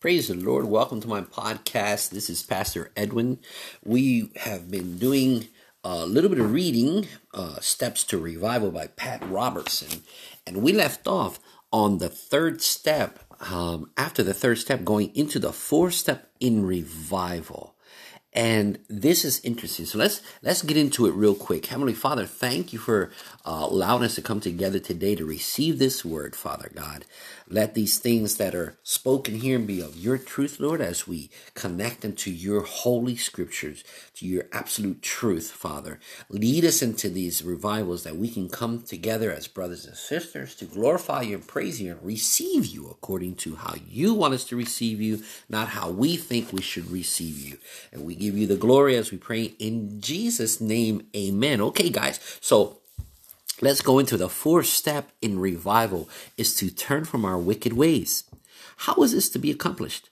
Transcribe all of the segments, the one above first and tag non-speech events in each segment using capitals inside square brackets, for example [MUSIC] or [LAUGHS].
Praise the Lord. Welcome to my podcast. This is Pastor Edwin. We have been doing a little bit of reading, uh, Steps to Revival by Pat Robertson. And we left off on the third step, um, after the third step, going into the fourth step in revival. And this is interesting. So let's let's get into it real quick. Heavenly Father, thank you for uh, allowing us to come together today to receive this word, Father God. Let these things that are spoken here be of your truth, Lord, as we connect them to your holy scriptures, to your absolute truth, Father. Lead us into these revivals that we can come together as brothers and sisters to glorify you and praise you and receive you according to how you want us to receive you, not how we think we should receive you. And we give you the glory as we pray in Jesus' name. Amen. Okay, guys. So Let's go into the fourth step in revival is to turn from our wicked ways. How is this to be accomplished?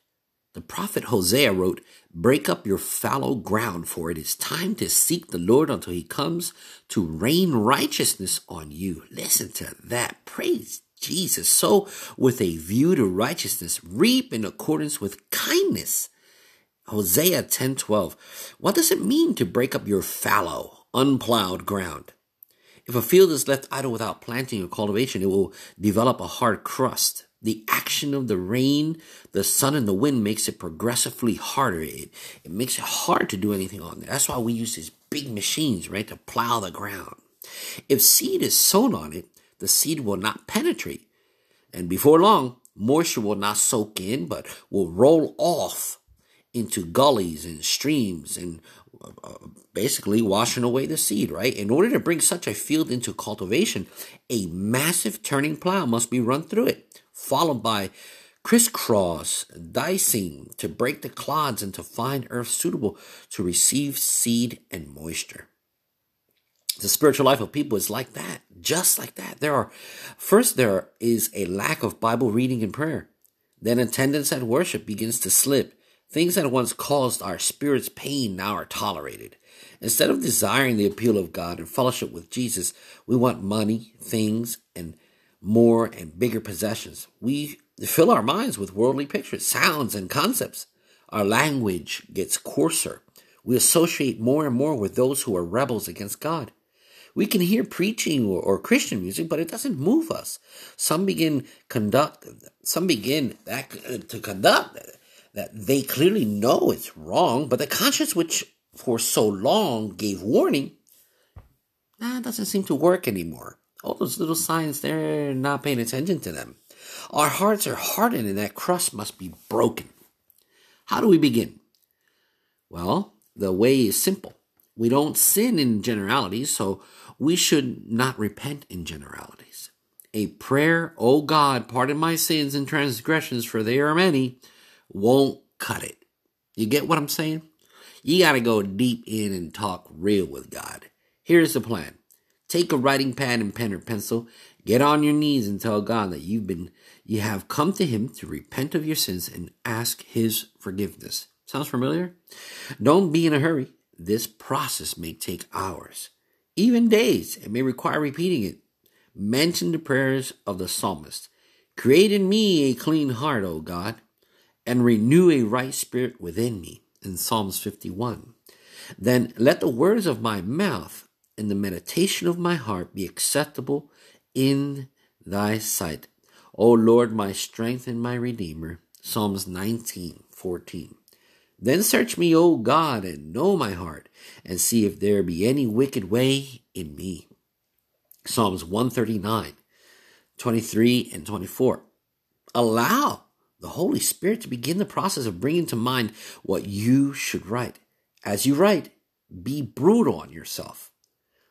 The prophet Hosea wrote, Break up your fallow ground, for it is time to seek the Lord until he comes to rain righteousness on you. Listen to that. Praise Jesus. So, with a view to righteousness, reap in accordance with kindness. Hosea 10:12. What does it mean to break up your fallow, unplowed ground? If a field is left idle without planting or cultivation, it will develop a hard crust. The action of the rain, the sun, and the wind makes it progressively harder. It, it makes it hard to do anything on there. That's why we use these big machines, right, to plow the ground. If seed is sown on it, the seed will not penetrate. And before long, moisture will not soak in, but will roll off into gullies and streams and uh, uh, basically washing away the seed, right? In order to bring such a field into cultivation, a massive turning plow must be run through it, followed by crisscross dicing to break the clods into fine earth suitable to receive seed and moisture. The spiritual life of people is like that, just like that. There are, first, there is a lack of Bible reading and prayer. Then attendance at worship begins to slip Things that once caused our spirits pain now are tolerated. Instead of desiring the appeal of God and fellowship with Jesus, we want money, things, and more and bigger possessions. We fill our minds with worldly pictures, sounds, and concepts. Our language gets coarser. We associate more and more with those who are rebels against God. We can hear preaching or, or, Christian music, but it doesn't move us. Some begin conduct, some begin to conduct that they clearly know it's wrong, but the conscience which for so long gave warning, nah, doesn't seem to work anymore. All those little signs, they're not paying attention to them. Our hearts are hardened and that crust must be broken. How do we begin? Well, the way is simple. We don't sin in generalities, so we should not repent in generalities. A prayer, O God, pardon my sins and transgressions, for they are many, won't cut it. You get what I'm saying? You got to go deep in and talk real with God. Here's the plan. Take a writing pad and pen or pencil, get on your knees and tell God that you've been you have come to him to repent of your sins and ask his forgiveness. Sounds familiar? Don't be in a hurry. This process may take hours, even days. It may require repeating it. Mention the prayers of the psalmist. Create in me a clean heart, O God, and renew a right spirit within me in Psalms 51. Then let the words of my mouth and the meditation of my heart be acceptable in thy sight. O Lord, my strength and my redeemer. Psalms 19, 14. Then search me, O God, and know my heart, and see if there be any wicked way in me. Psalms 139, 23 and 24. Allow the Holy Spirit to begin the process of bringing to mind what you should write. As you write, be brutal on yourself.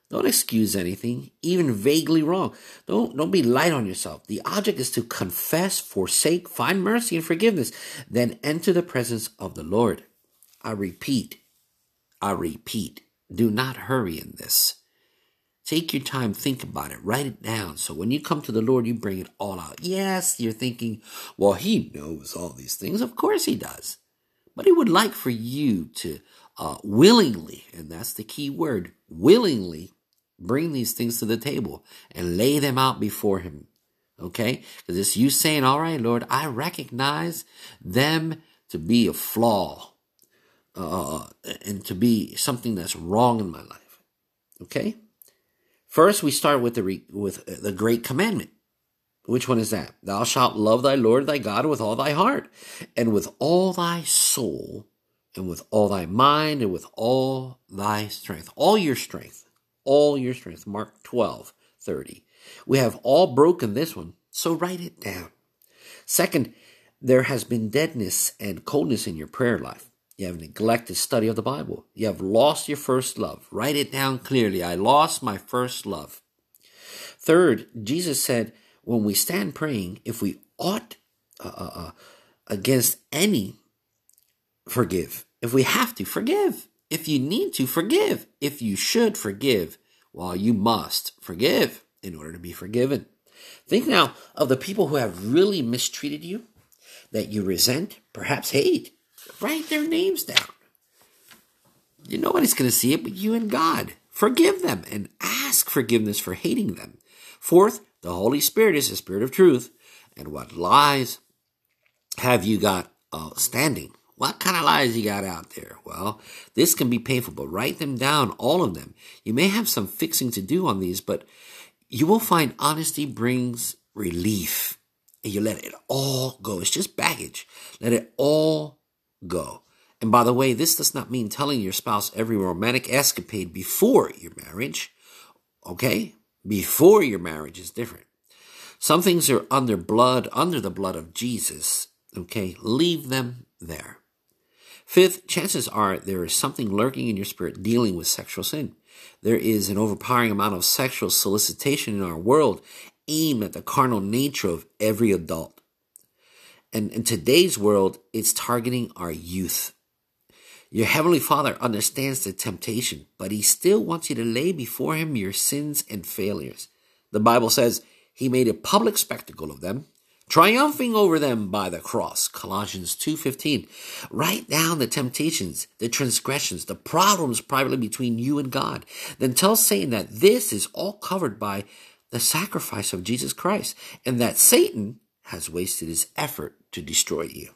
Don't excuse anything, even vaguely wrong. Don't, don't be light on yourself. The object is to confess, forsake, find mercy and forgiveness, then enter the presence of the Lord. I repeat, I repeat, do not hurry in this. Take your time, think about it, write it down. So when you come to the Lord, you bring it all out. Yes, you're thinking, well, He knows all these things. Of course He does. But He would like for you to uh, willingly, and that's the key word, willingly bring these things to the table and lay them out before Him. Okay? Because it's you saying, All right, Lord, I recognize them to be a flaw uh, and to be something that's wrong in my life. Okay? First, we start with the, re- with the great commandment. Which one is that? Thou shalt love thy Lord thy God with all thy heart, and with all thy soul, and with all thy mind, and with all thy strength. All your strength. All your strength. Mark 12, 30. We have all broken this one, so write it down. Second, there has been deadness and coldness in your prayer life. You have neglected study of the Bible. You have lost your first love. Write it down clearly. I lost my first love. Third, Jesus said, when we stand praying, if we ought uh, uh, uh, against any, forgive. If we have to, forgive. If you need to, forgive. If you should forgive, well, you must forgive in order to be forgiven. Think now of the people who have really mistreated you, that you resent, perhaps hate. Write their names down. You nobody's going to see it but you and God. Forgive them and ask forgiveness for hating them. Fourth, the Holy Spirit is the Spirit of truth. And what lies have you got uh, standing? What kind of lies you got out there? Well, this can be painful, but write them down, all of them. You may have some fixing to do on these, but you will find honesty brings relief. And you let it all go. It's just baggage. Let it all go. And by the way, this does not mean telling your spouse every romantic escapade before your marriage. Okay? Before your marriage is different. Some things are under blood, under the blood of Jesus. Okay? Leave them there. Fifth, chances are there is something lurking in your spirit dealing with sexual sin. There is an overpowering amount of sexual solicitation in our world aimed at the carnal nature of every adult. And in today's world, it's targeting our youth. Your Heavenly Father understands the temptation, but He still wants you to lay before Him your sins and failures. The Bible says He made a public spectacle of them triumphing over them by the cross colossians 2.15 write down the temptations the transgressions the problems privately between you and god then tell satan that this is all covered by the sacrifice of jesus christ and that satan has wasted his effort to destroy you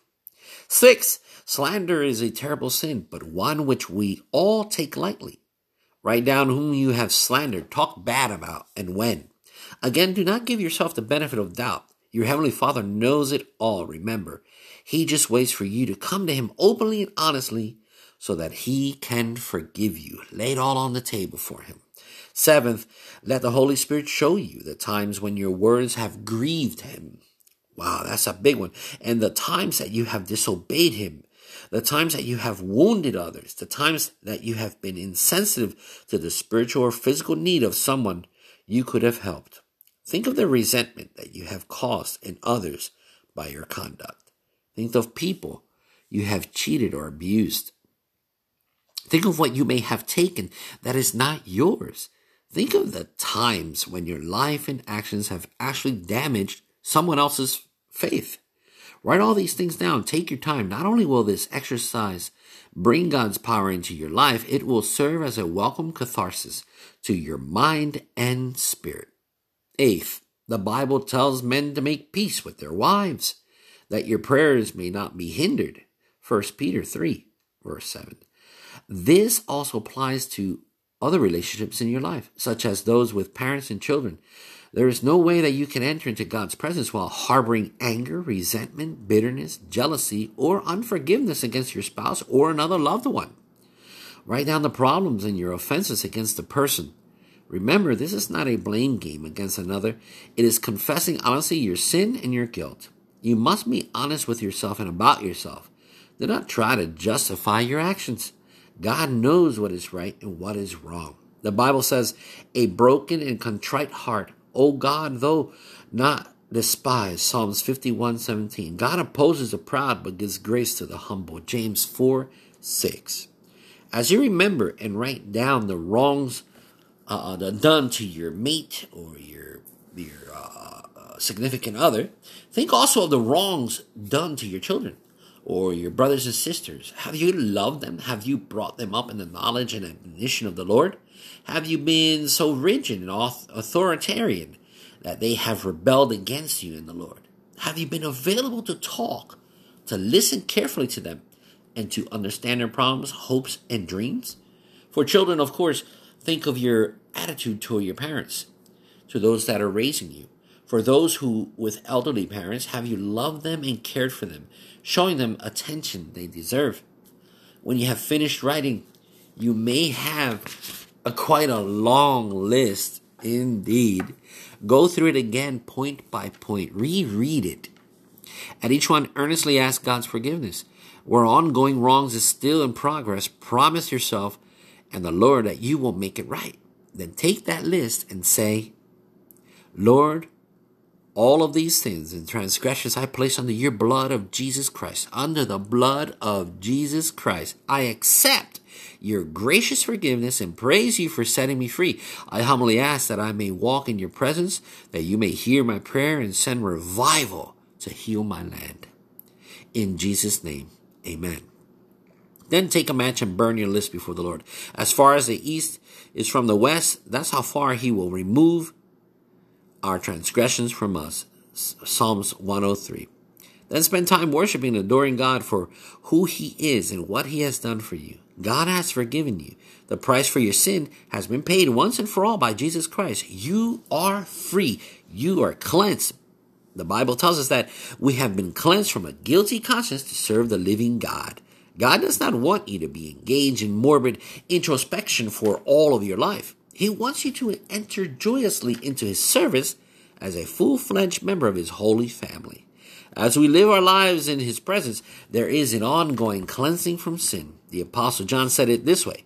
six slander is a terrible sin but one which we all take lightly write down whom you have slandered talk bad about and when again do not give yourself the benefit of doubt your Heavenly Father knows it all, remember. He just waits for you to come to Him openly and honestly so that He can forgive you. Lay it all on the table for Him. Seventh, let the Holy Spirit show you the times when your words have grieved Him. Wow, that's a big one. And the times that you have disobeyed Him, the times that you have wounded others, the times that you have been insensitive to the spiritual or physical need of someone you could have helped. Think of the resentment that you have caused in others by your conduct. Think of people you have cheated or abused. Think of what you may have taken that is not yours. Think of the times when your life and actions have actually damaged someone else's faith. Write all these things down. Take your time. Not only will this exercise bring God's power into your life, it will serve as a welcome catharsis to your mind and spirit. Eighth, the Bible tells men to make peace with their wives, that your prayers may not be hindered. 1 Peter 3, verse 7. This also applies to other relationships in your life, such as those with parents and children. There is no way that you can enter into God's presence while harboring anger, resentment, bitterness, jealousy, or unforgiveness against your spouse or another loved one. Write down the problems and your offenses against the person Remember, this is not a blame game against another. It is confessing honestly your sin and your guilt. You must be honest with yourself and about yourself. Do not try to justify your actions. God knows what is right and what is wrong. The Bible says, a broken and contrite heart, O God, though not despise. Psalms 51 17. God opposes the proud but gives grace to the humble. James 4 6. As you remember and write down the wrongs uh, done to your mate or your your uh, uh, significant other, think also of the wrongs done to your children or your brothers and sisters. Have you loved them? Have you brought them up in the knowledge and admonition of the Lord? Have you been so rigid and authoritarian that they have rebelled against you in the Lord? Have you been available to talk, to listen carefully to them, and to understand their problems, hopes, and dreams? For children, of course, think of your attitude toward your parents, to those that are raising you. For those who, with elderly parents, have you loved them and cared for them, showing them attention they deserve. When you have finished writing, you may have a quite a long list indeed. Go through it again, point by point. Reread it. At each one, earnestly ask God's forgiveness. Where ongoing wrongs is still in progress, promise yourself and the Lord that you will make it right. Then take that list and say, Lord, all of these sins and transgressions I place under your blood of Jesus Christ. Under the blood of Jesus Christ, I accept your gracious forgiveness and praise you for setting me free. I humbly ask that I may walk in your presence, that you may hear my prayer and send revival to heal my land. In Jesus' name, amen. Then take a match and burn your list before the Lord. As far as the east is from the west, that's how far he will remove our transgressions from us. Psalms 103. Then spend time worshiping and adoring God for who He is and what He has done for you. God has forgiven you. The price for your sin has been paid once and for all by Jesus Christ. You are free. You are cleansed. The Bible tells us that we have been cleansed from a guilty conscience to serve the living God. God does not want you to be engaged in morbid introspection for all of your life. He wants you to enter joyously into His service as a full fledged member of His holy family. As we live our lives in His presence, there is an ongoing cleansing from sin. The Apostle John said it this way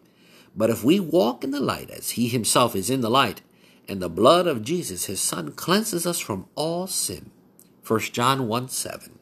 But if we walk in the light as He Himself is in the light, and the blood of Jesus, His Son, cleanses us from all sin. 1 John 1 7.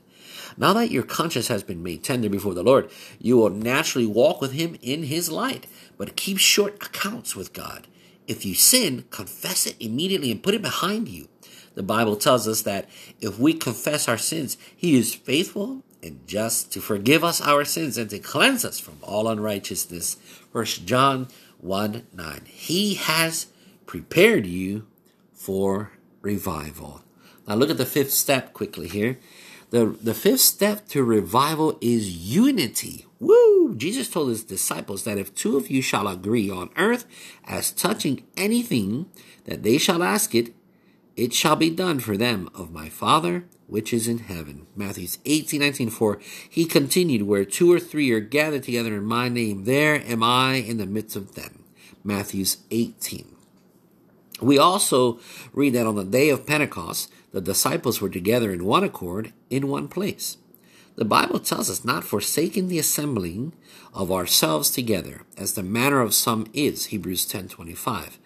Now that your conscience has been made tender before the Lord, you will naturally walk with Him in His light, but keep short accounts with God. If you sin, confess it immediately and put it behind you. The Bible tells us that if we confess our sins, He is faithful and just to forgive us our sins and to cleanse us from all unrighteousness. First John 1 9. He has prepared you for revival. Now look at the fifth step quickly here. The, the fifth step to revival is unity. Woo! Jesus told his disciples that if two of you shall agree on earth as touching anything that they shall ask it, it shall be done for them of my Father which is in heaven. Matthew 18, 19, for he continued, where two or three are gathered together in my name, there am I in the midst of them. Matthew 18. We also read that on the day of Pentecost, the disciples were together in one accord in one place. The Bible tells us not forsaking the assembling of ourselves together, as the manner of some is, Hebrews 10.25.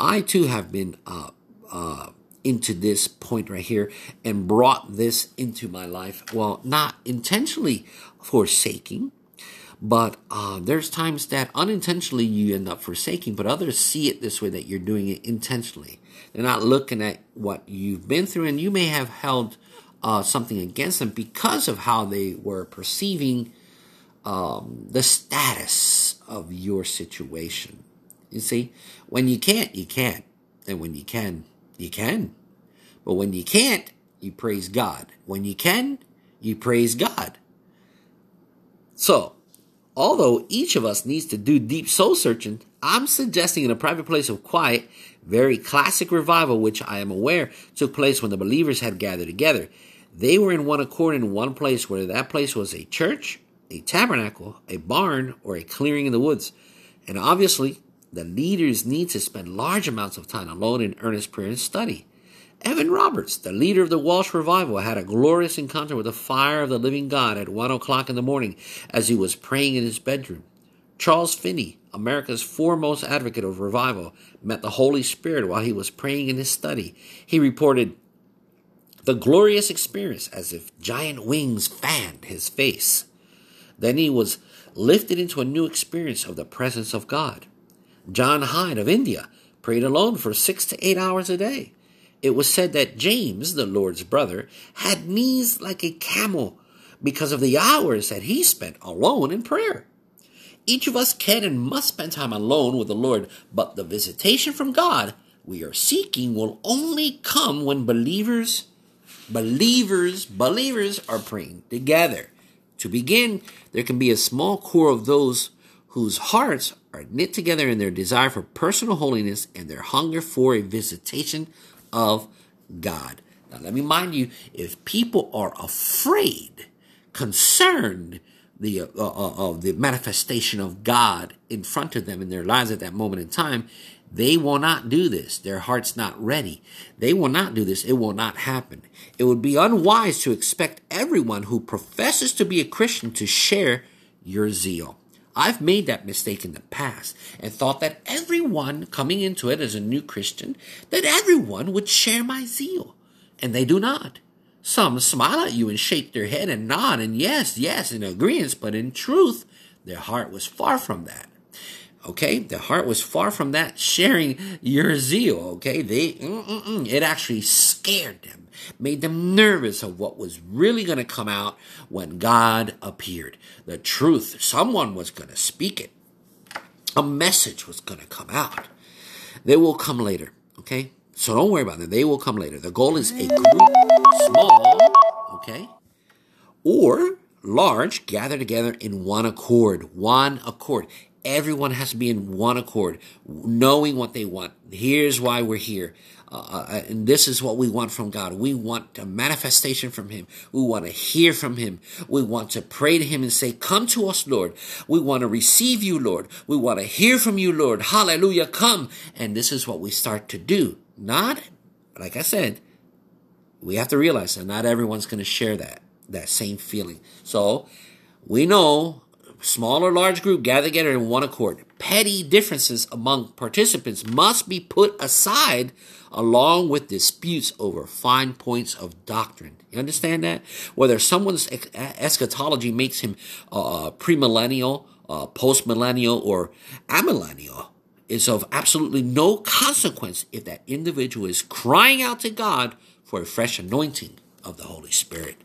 I too have been uh, uh, into this point right here and brought this into my life. Well, not intentionally forsaking, but uh, there's times that unintentionally you end up forsaking, but others see it this way that you're doing it intentionally. They're not looking at what you've been through, and you may have held uh, something against them because of how they were perceiving um, the status of your situation. You see, when you can't, you can't. And when you can, you can. But when you can't, you praise God. When you can, you praise God. So, although each of us needs to do deep soul searching, I'm suggesting in a private place of quiet, very classic revival, which I am aware took place when the believers had gathered together. They were in one accord in one place, whether that place was a church, a tabernacle, a barn, or a clearing in the woods. And obviously, the leaders need to spend large amounts of time alone in earnest prayer and study. Evan Roberts, the leader of the Welsh revival, had a glorious encounter with the fire of the living God at one o'clock in the morning as he was praying in his bedroom. Charles Finney, America's foremost advocate of revival, met the Holy Spirit while he was praying in his study. He reported, the glorious experience as if giant wings fanned his face. Then he was lifted into a new experience of the presence of God. John Hyde of India prayed alone for six to eight hours a day. It was said that James, the Lord's brother, had knees like a camel because of the hours that he spent alone in prayer. Each of us can and must spend time alone with the Lord, but the visitation from God we are seeking will only come when believers, believers, believers are praying together. To begin, there can be a small core of those whose hearts are knit together in their desire for personal holiness and their hunger for a visitation of God. Now, let me remind you if people are afraid, concerned, the uh, uh, of the manifestation of God in front of them in their lives at that moment in time, they will not do this. Their heart's not ready. They will not do this. It will not happen. It would be unwise to expect everyone who professes to be a Christian to share your zeal. I've made that mistake in the past and thought that everyone coming into it as a new Christian, that everyone would share my zeal. And they do not. Some smile at you and shake their head and nod and yes, yes, in agreement, but in truth, their heart was far from that. Okay, the heart was far from that sharing your zeal. Okay, they it actually scared them, made them nervous of what was really going to come out when God appeared. The truth, someone was going to speak it. A message was going to come out. They will come later. Okay, so don't worry about them. They will come later. The goal is a group, small, okay, or large, gather together in one accord. One accord. Everyone has to be in one accord, knowing what they want. Here's why we're here. Uh, uh, and this is what we want from God. We want a manifestation from Him. We want to hear from Him. We want to pray to Him and say, Come to us, Lord. We want to receive you, Lord. We want to hear from you, Lord. Hallelujah. Come. And this is what we start to do. Not, like I said, we have to realize that not everyone's going to share that, that same feeling. So we know small or large group gather together in one accord. Petty differences among participants must be put aside along with disputes over fine points of doctrine. You understand that? Whether someone's eschatology makes him uh, premillennial, uh, postmillennial, or amillennial is of absolutely no consequence if that individual is crying out to God for a fresh anointing of the Holy Spirit.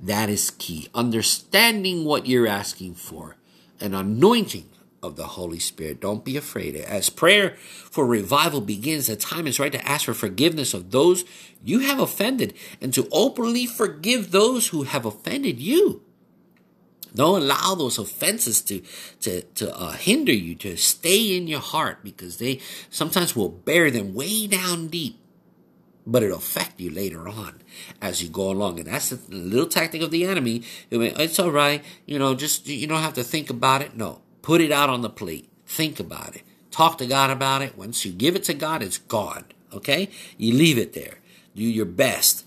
That is key. Understanding what you're asking for, an anointing of the Holy Spirit. Don't be afraid. As prayer for revival begins, the time is right to ask for forgiveness of those you have offended and to openly forgive those who have offended you. Don't allow those offenses to to to uh, hinder you to stay in your heart because they sometimes will bear them way down deep, but it'll affect you later on as you go along. And that's the little tactic of the enemy. It's all right, you know. Just you don't have to think about it. No, put it out on the plate. Think about it. Talk to God about it. Once you give it to God, it's gone. Okay, you leave it there. Do your best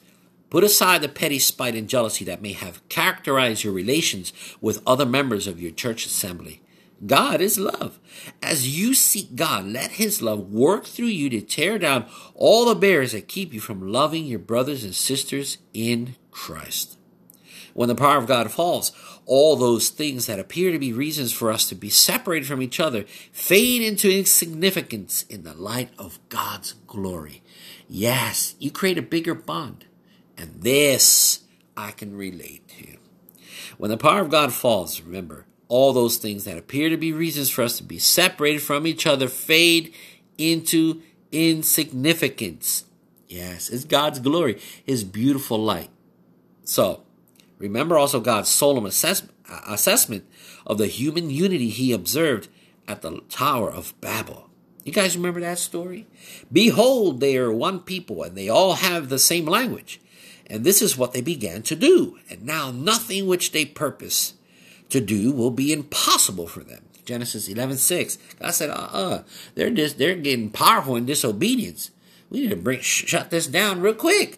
Put aside the petty spite and jealousy that may have characterized your relations with other members of your church assembly. God is love. As you seek God, let His love work through you to tear down all the barriers that keep you from loving your brothers and sisters in Christ. When the power of God falls, all those things that appear to be reasons for us to be separated from each other fade into insignificance in the light of God's glory. Yes, you create a bigger bond and this I can relate to. When the power of God falls, remember, all those things that appear to be reasons for us to be separated from each other fade into insignificance. Yes, it's God's glory, His beautiful light. So, remember also God's solemn assessment, assessment of the human unity He observed at the Tower of Babel. You guys remember that story? Behold, they are one people and they all have the same language. And this is what they began to do. And now nothing which they purpose to do will be impossible for them. Genesis 11, 6. God said, uh-uh, they're just, they're getting powerful in disobedience. We need to bring, shut this down real quick.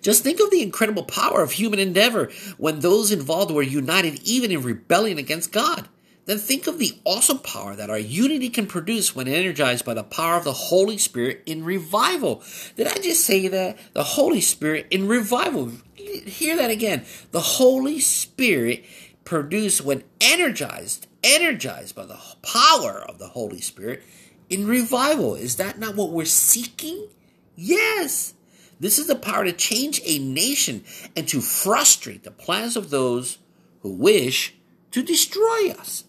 Just think of the incredible power of human endeavor when those involved were united even in rebellion against God then think of the awesome power that our unity can produce when energized by the power of the Holy Spirit in revival. Did I just say that? The Holy Spirit in revival. Hear that again. The Holy Spirit produced when energized, energized by the power of the Holy Spirit in revival. Is that not what we're seeking? Yes. This is the power to change a nation and to frustrate the plans of those who wish to destroy us.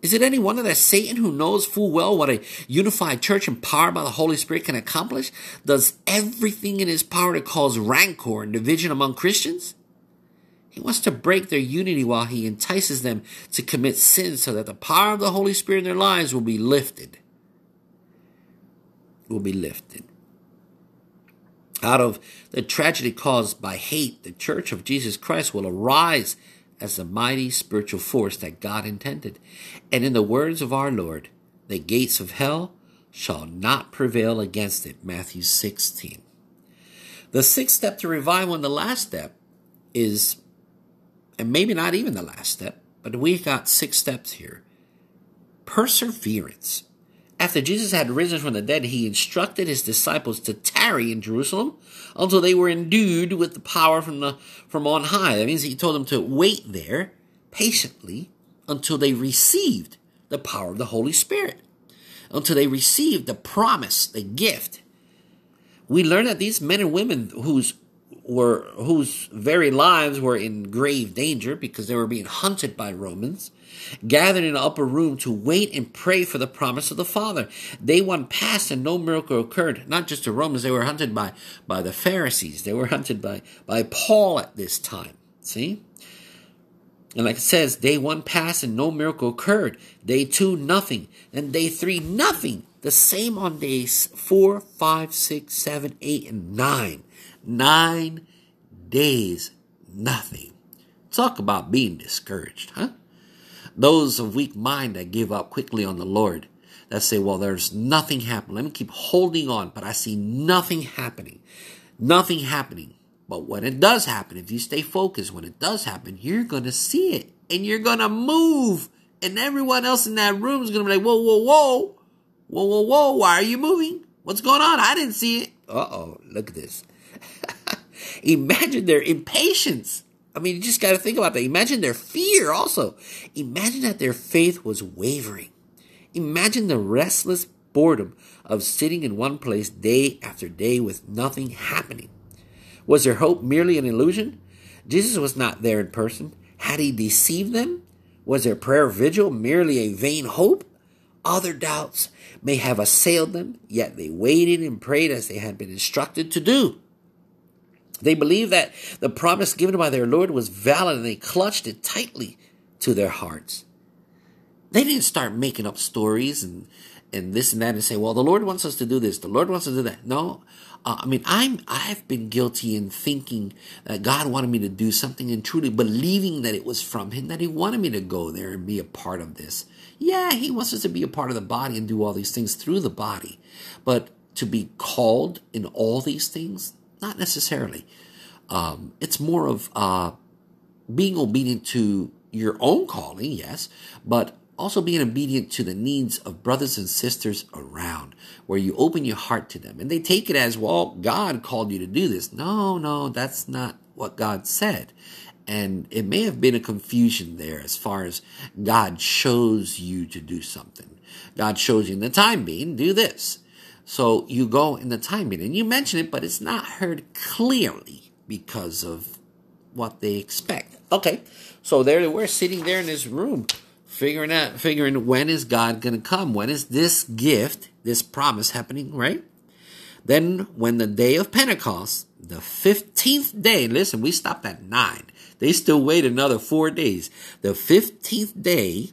Is it any wonder that Satan, who knows full well what a unified church empowered by the Holy Spirit can accomplish, does everything in his power to cause rancor and division among Christians? He wants to break their unity while he entices them to commit sin so that the power of the Holy Spirit in their lives will be lifted. Will be lifted. Out of the tragedy caused by hate, the Church of Jesus Christ will arise as the mighty spiritual force that God intended. And in the words of our Lord, the gates of hell shall not prevail against it. Matthew 16. The sixth step to revival and the last step is, and maybe not even the last step, but we've got six steps here. Perseverance. After Jesus had risen from the dead, he instructed his disciples to tarry in Jerusalem until they were endued with the power from the from on high. That means he told them to wait there patiently until they received the power of the Holy Spirit, until they received the promise, the gift. We learn that these men and women whose were whose very lives were in grave danger because they were being hunted by Romans gathered in an upper room to wait and pray for the promise of the Father. Day one passed and no miracle occurred. Not just the Romans, they were hunted by, by the Pharisees. They were hunted by, by Paul at this time. See? And like it says, day one passed and no miracle occurred. Day two, nothing. And day three, nothing. The same on days four, five, six, seven, eight, and nine. Nine days, nothing. Talk about being discouraged, huh? Those of weak mind that give up quickly on the Lord, that say, well, there's nothing happening. Let me keep holding on, but I see nothing happening. Nothing happening. But when it does happen, if you stay focused, when it does happen, you're going to see it and you're going to move. And everyone else in that room is going to be like, whoa, whoa, whoa. Whoa, whoa, whoa. Why are you moving? What's going on? I didn't see it. Uh oh. Look at this. [LAUGHS] Imagine their impatience. I mean, you just got to think about that. Imagine their fear also. Imagine that their faith was wavering. Imagine the restless boredom of sitting in one place day after day with nothing happening. Was their hope merely an illusion? Jesus was not there in person. Had he deceived them? Was their prayer vigil merely a vain hope? Other doubts may have assailed them, yet they waited and prayed as they had been instructed to do. They believed that the promise given by their Lord was valid and they clutched it tightly to their hearts. They didn't start making up stories and, and this and that and say, well, the Lord wants us to do this. The Lord wants us to do that. No. Uh, I mean, I'm, I've been guilty in thinking that God wanted me to do something and truly believing that it was from Him, that He wanted me to go there and be a part of this. Yeah, He wants us to be a part of the body and do all these things through the body. But to be called in all these things, not necessarily. Um, it's more of uh, being obedient to your own calling, yes, but also being obedient to the needs of brothers and sisters around, where you open your heart to them. And they take it as, well, God called you to do this. No, no, that's not what God said. And it may have been a confusion there as far as God shows you to do something. God shows you in the time being, do this. So you go in the timing and you mention it, but it's not heard clearly because of what they expect. Okay, so there we're sitting there in this room, figuring out, figuring when is God going to come? When is this gift, this promise happening? Right? Then, when the day of Pentecost, the fifteenth day, listen, we stopped at nine. They still wait another four days. The fifteenth day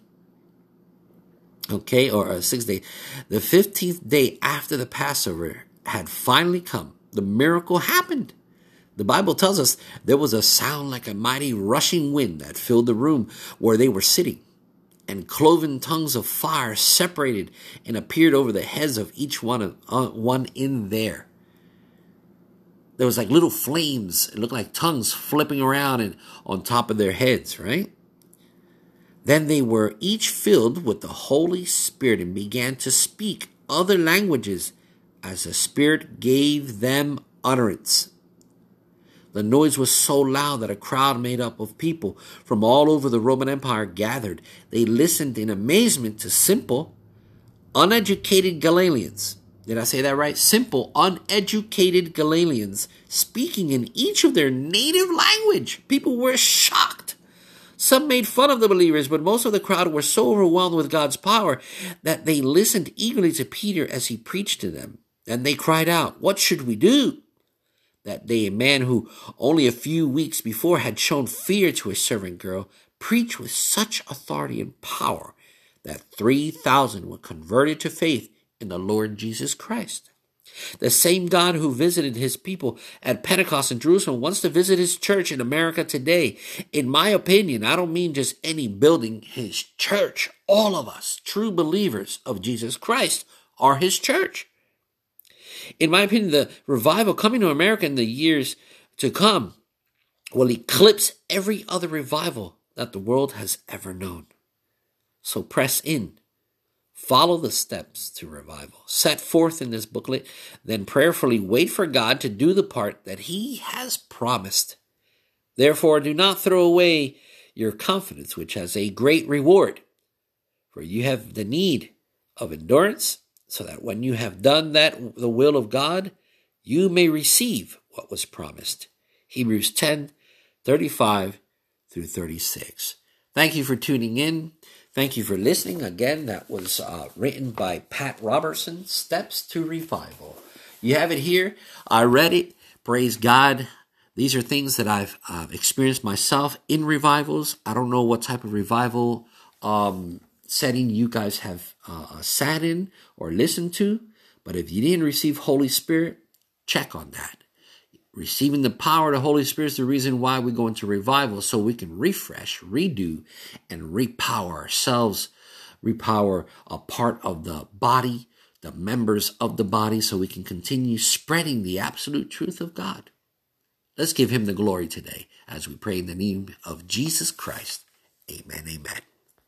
okay, or a sixth day, the 15th day after the Passover had finally come, the miracle happened. The Bible tells us there was a sound like a mighty rushing wind that filled the room where they were sitting, and cloven tongues of fire separated and appeared over the heads of each one, uh, one in there. There was like little flames. It looked like tongues flipping around and on top of their heads, right? Then they were each filled with the Holy Spirit and began to speak other languages as the Spirit gave them utterance. The noise was so loud that a crowd made up of people from all over the Roman Empire gathered. They listened in amazement to simple, uneducated Galileans. Did I say that right? Simple, uneducated Galileans speaking in each of their native language. People were shocked Some made fun of the believers, but most of the crowd were so overwhelmed with God's power that they listened eagerly to Peter as he preached to them. And they cried out, What should we do? That day, a man who only a few weeks before had shown fear to a servant girl preached with such authority and power that 3,000 were converted to faith in the Lord Jesus Christ. The same God who visited his people at Pentecost in Jerusalem wants to visit his church in America today. In my opinion, I don't mean just any building, his church. All of us, true believers of Jesus Christ, are his church. In my opinion, the revival coming to America in the years to come will eclipse every other revival that the world has ever known. So press in Follow the steps to revival set forth in this booklet, then prayerfully wait for God to do the part that He has promised. Therefore, do not throw away your confidence, which has a great reward, for you have the need of endurance, so that when you have done that, the will of God, you may receive what was promised. Hebrews 10 35 through 36. Thank you for tuning in. Thank you for listening. Again, that was uh, written by Pat Robertson, Steps to Revival. You have it here. I read it. Praise God. These are things that I've uh, experienced myself in revivals. I don't know what type of revival um, setting you guys have uh, sat in or listened to, but if you didn't receive Holy Spirit, check on that. Receiving the power of the Holy Spirit is the reason why we go into revival, so we can refresh, redo, and repower ourselves, repower a part of the body, the members of the body, so we can continue spreading the absolute truth of God. Let's give him the glory today as we pray in the name of Jesus Christ. Amen. Amen.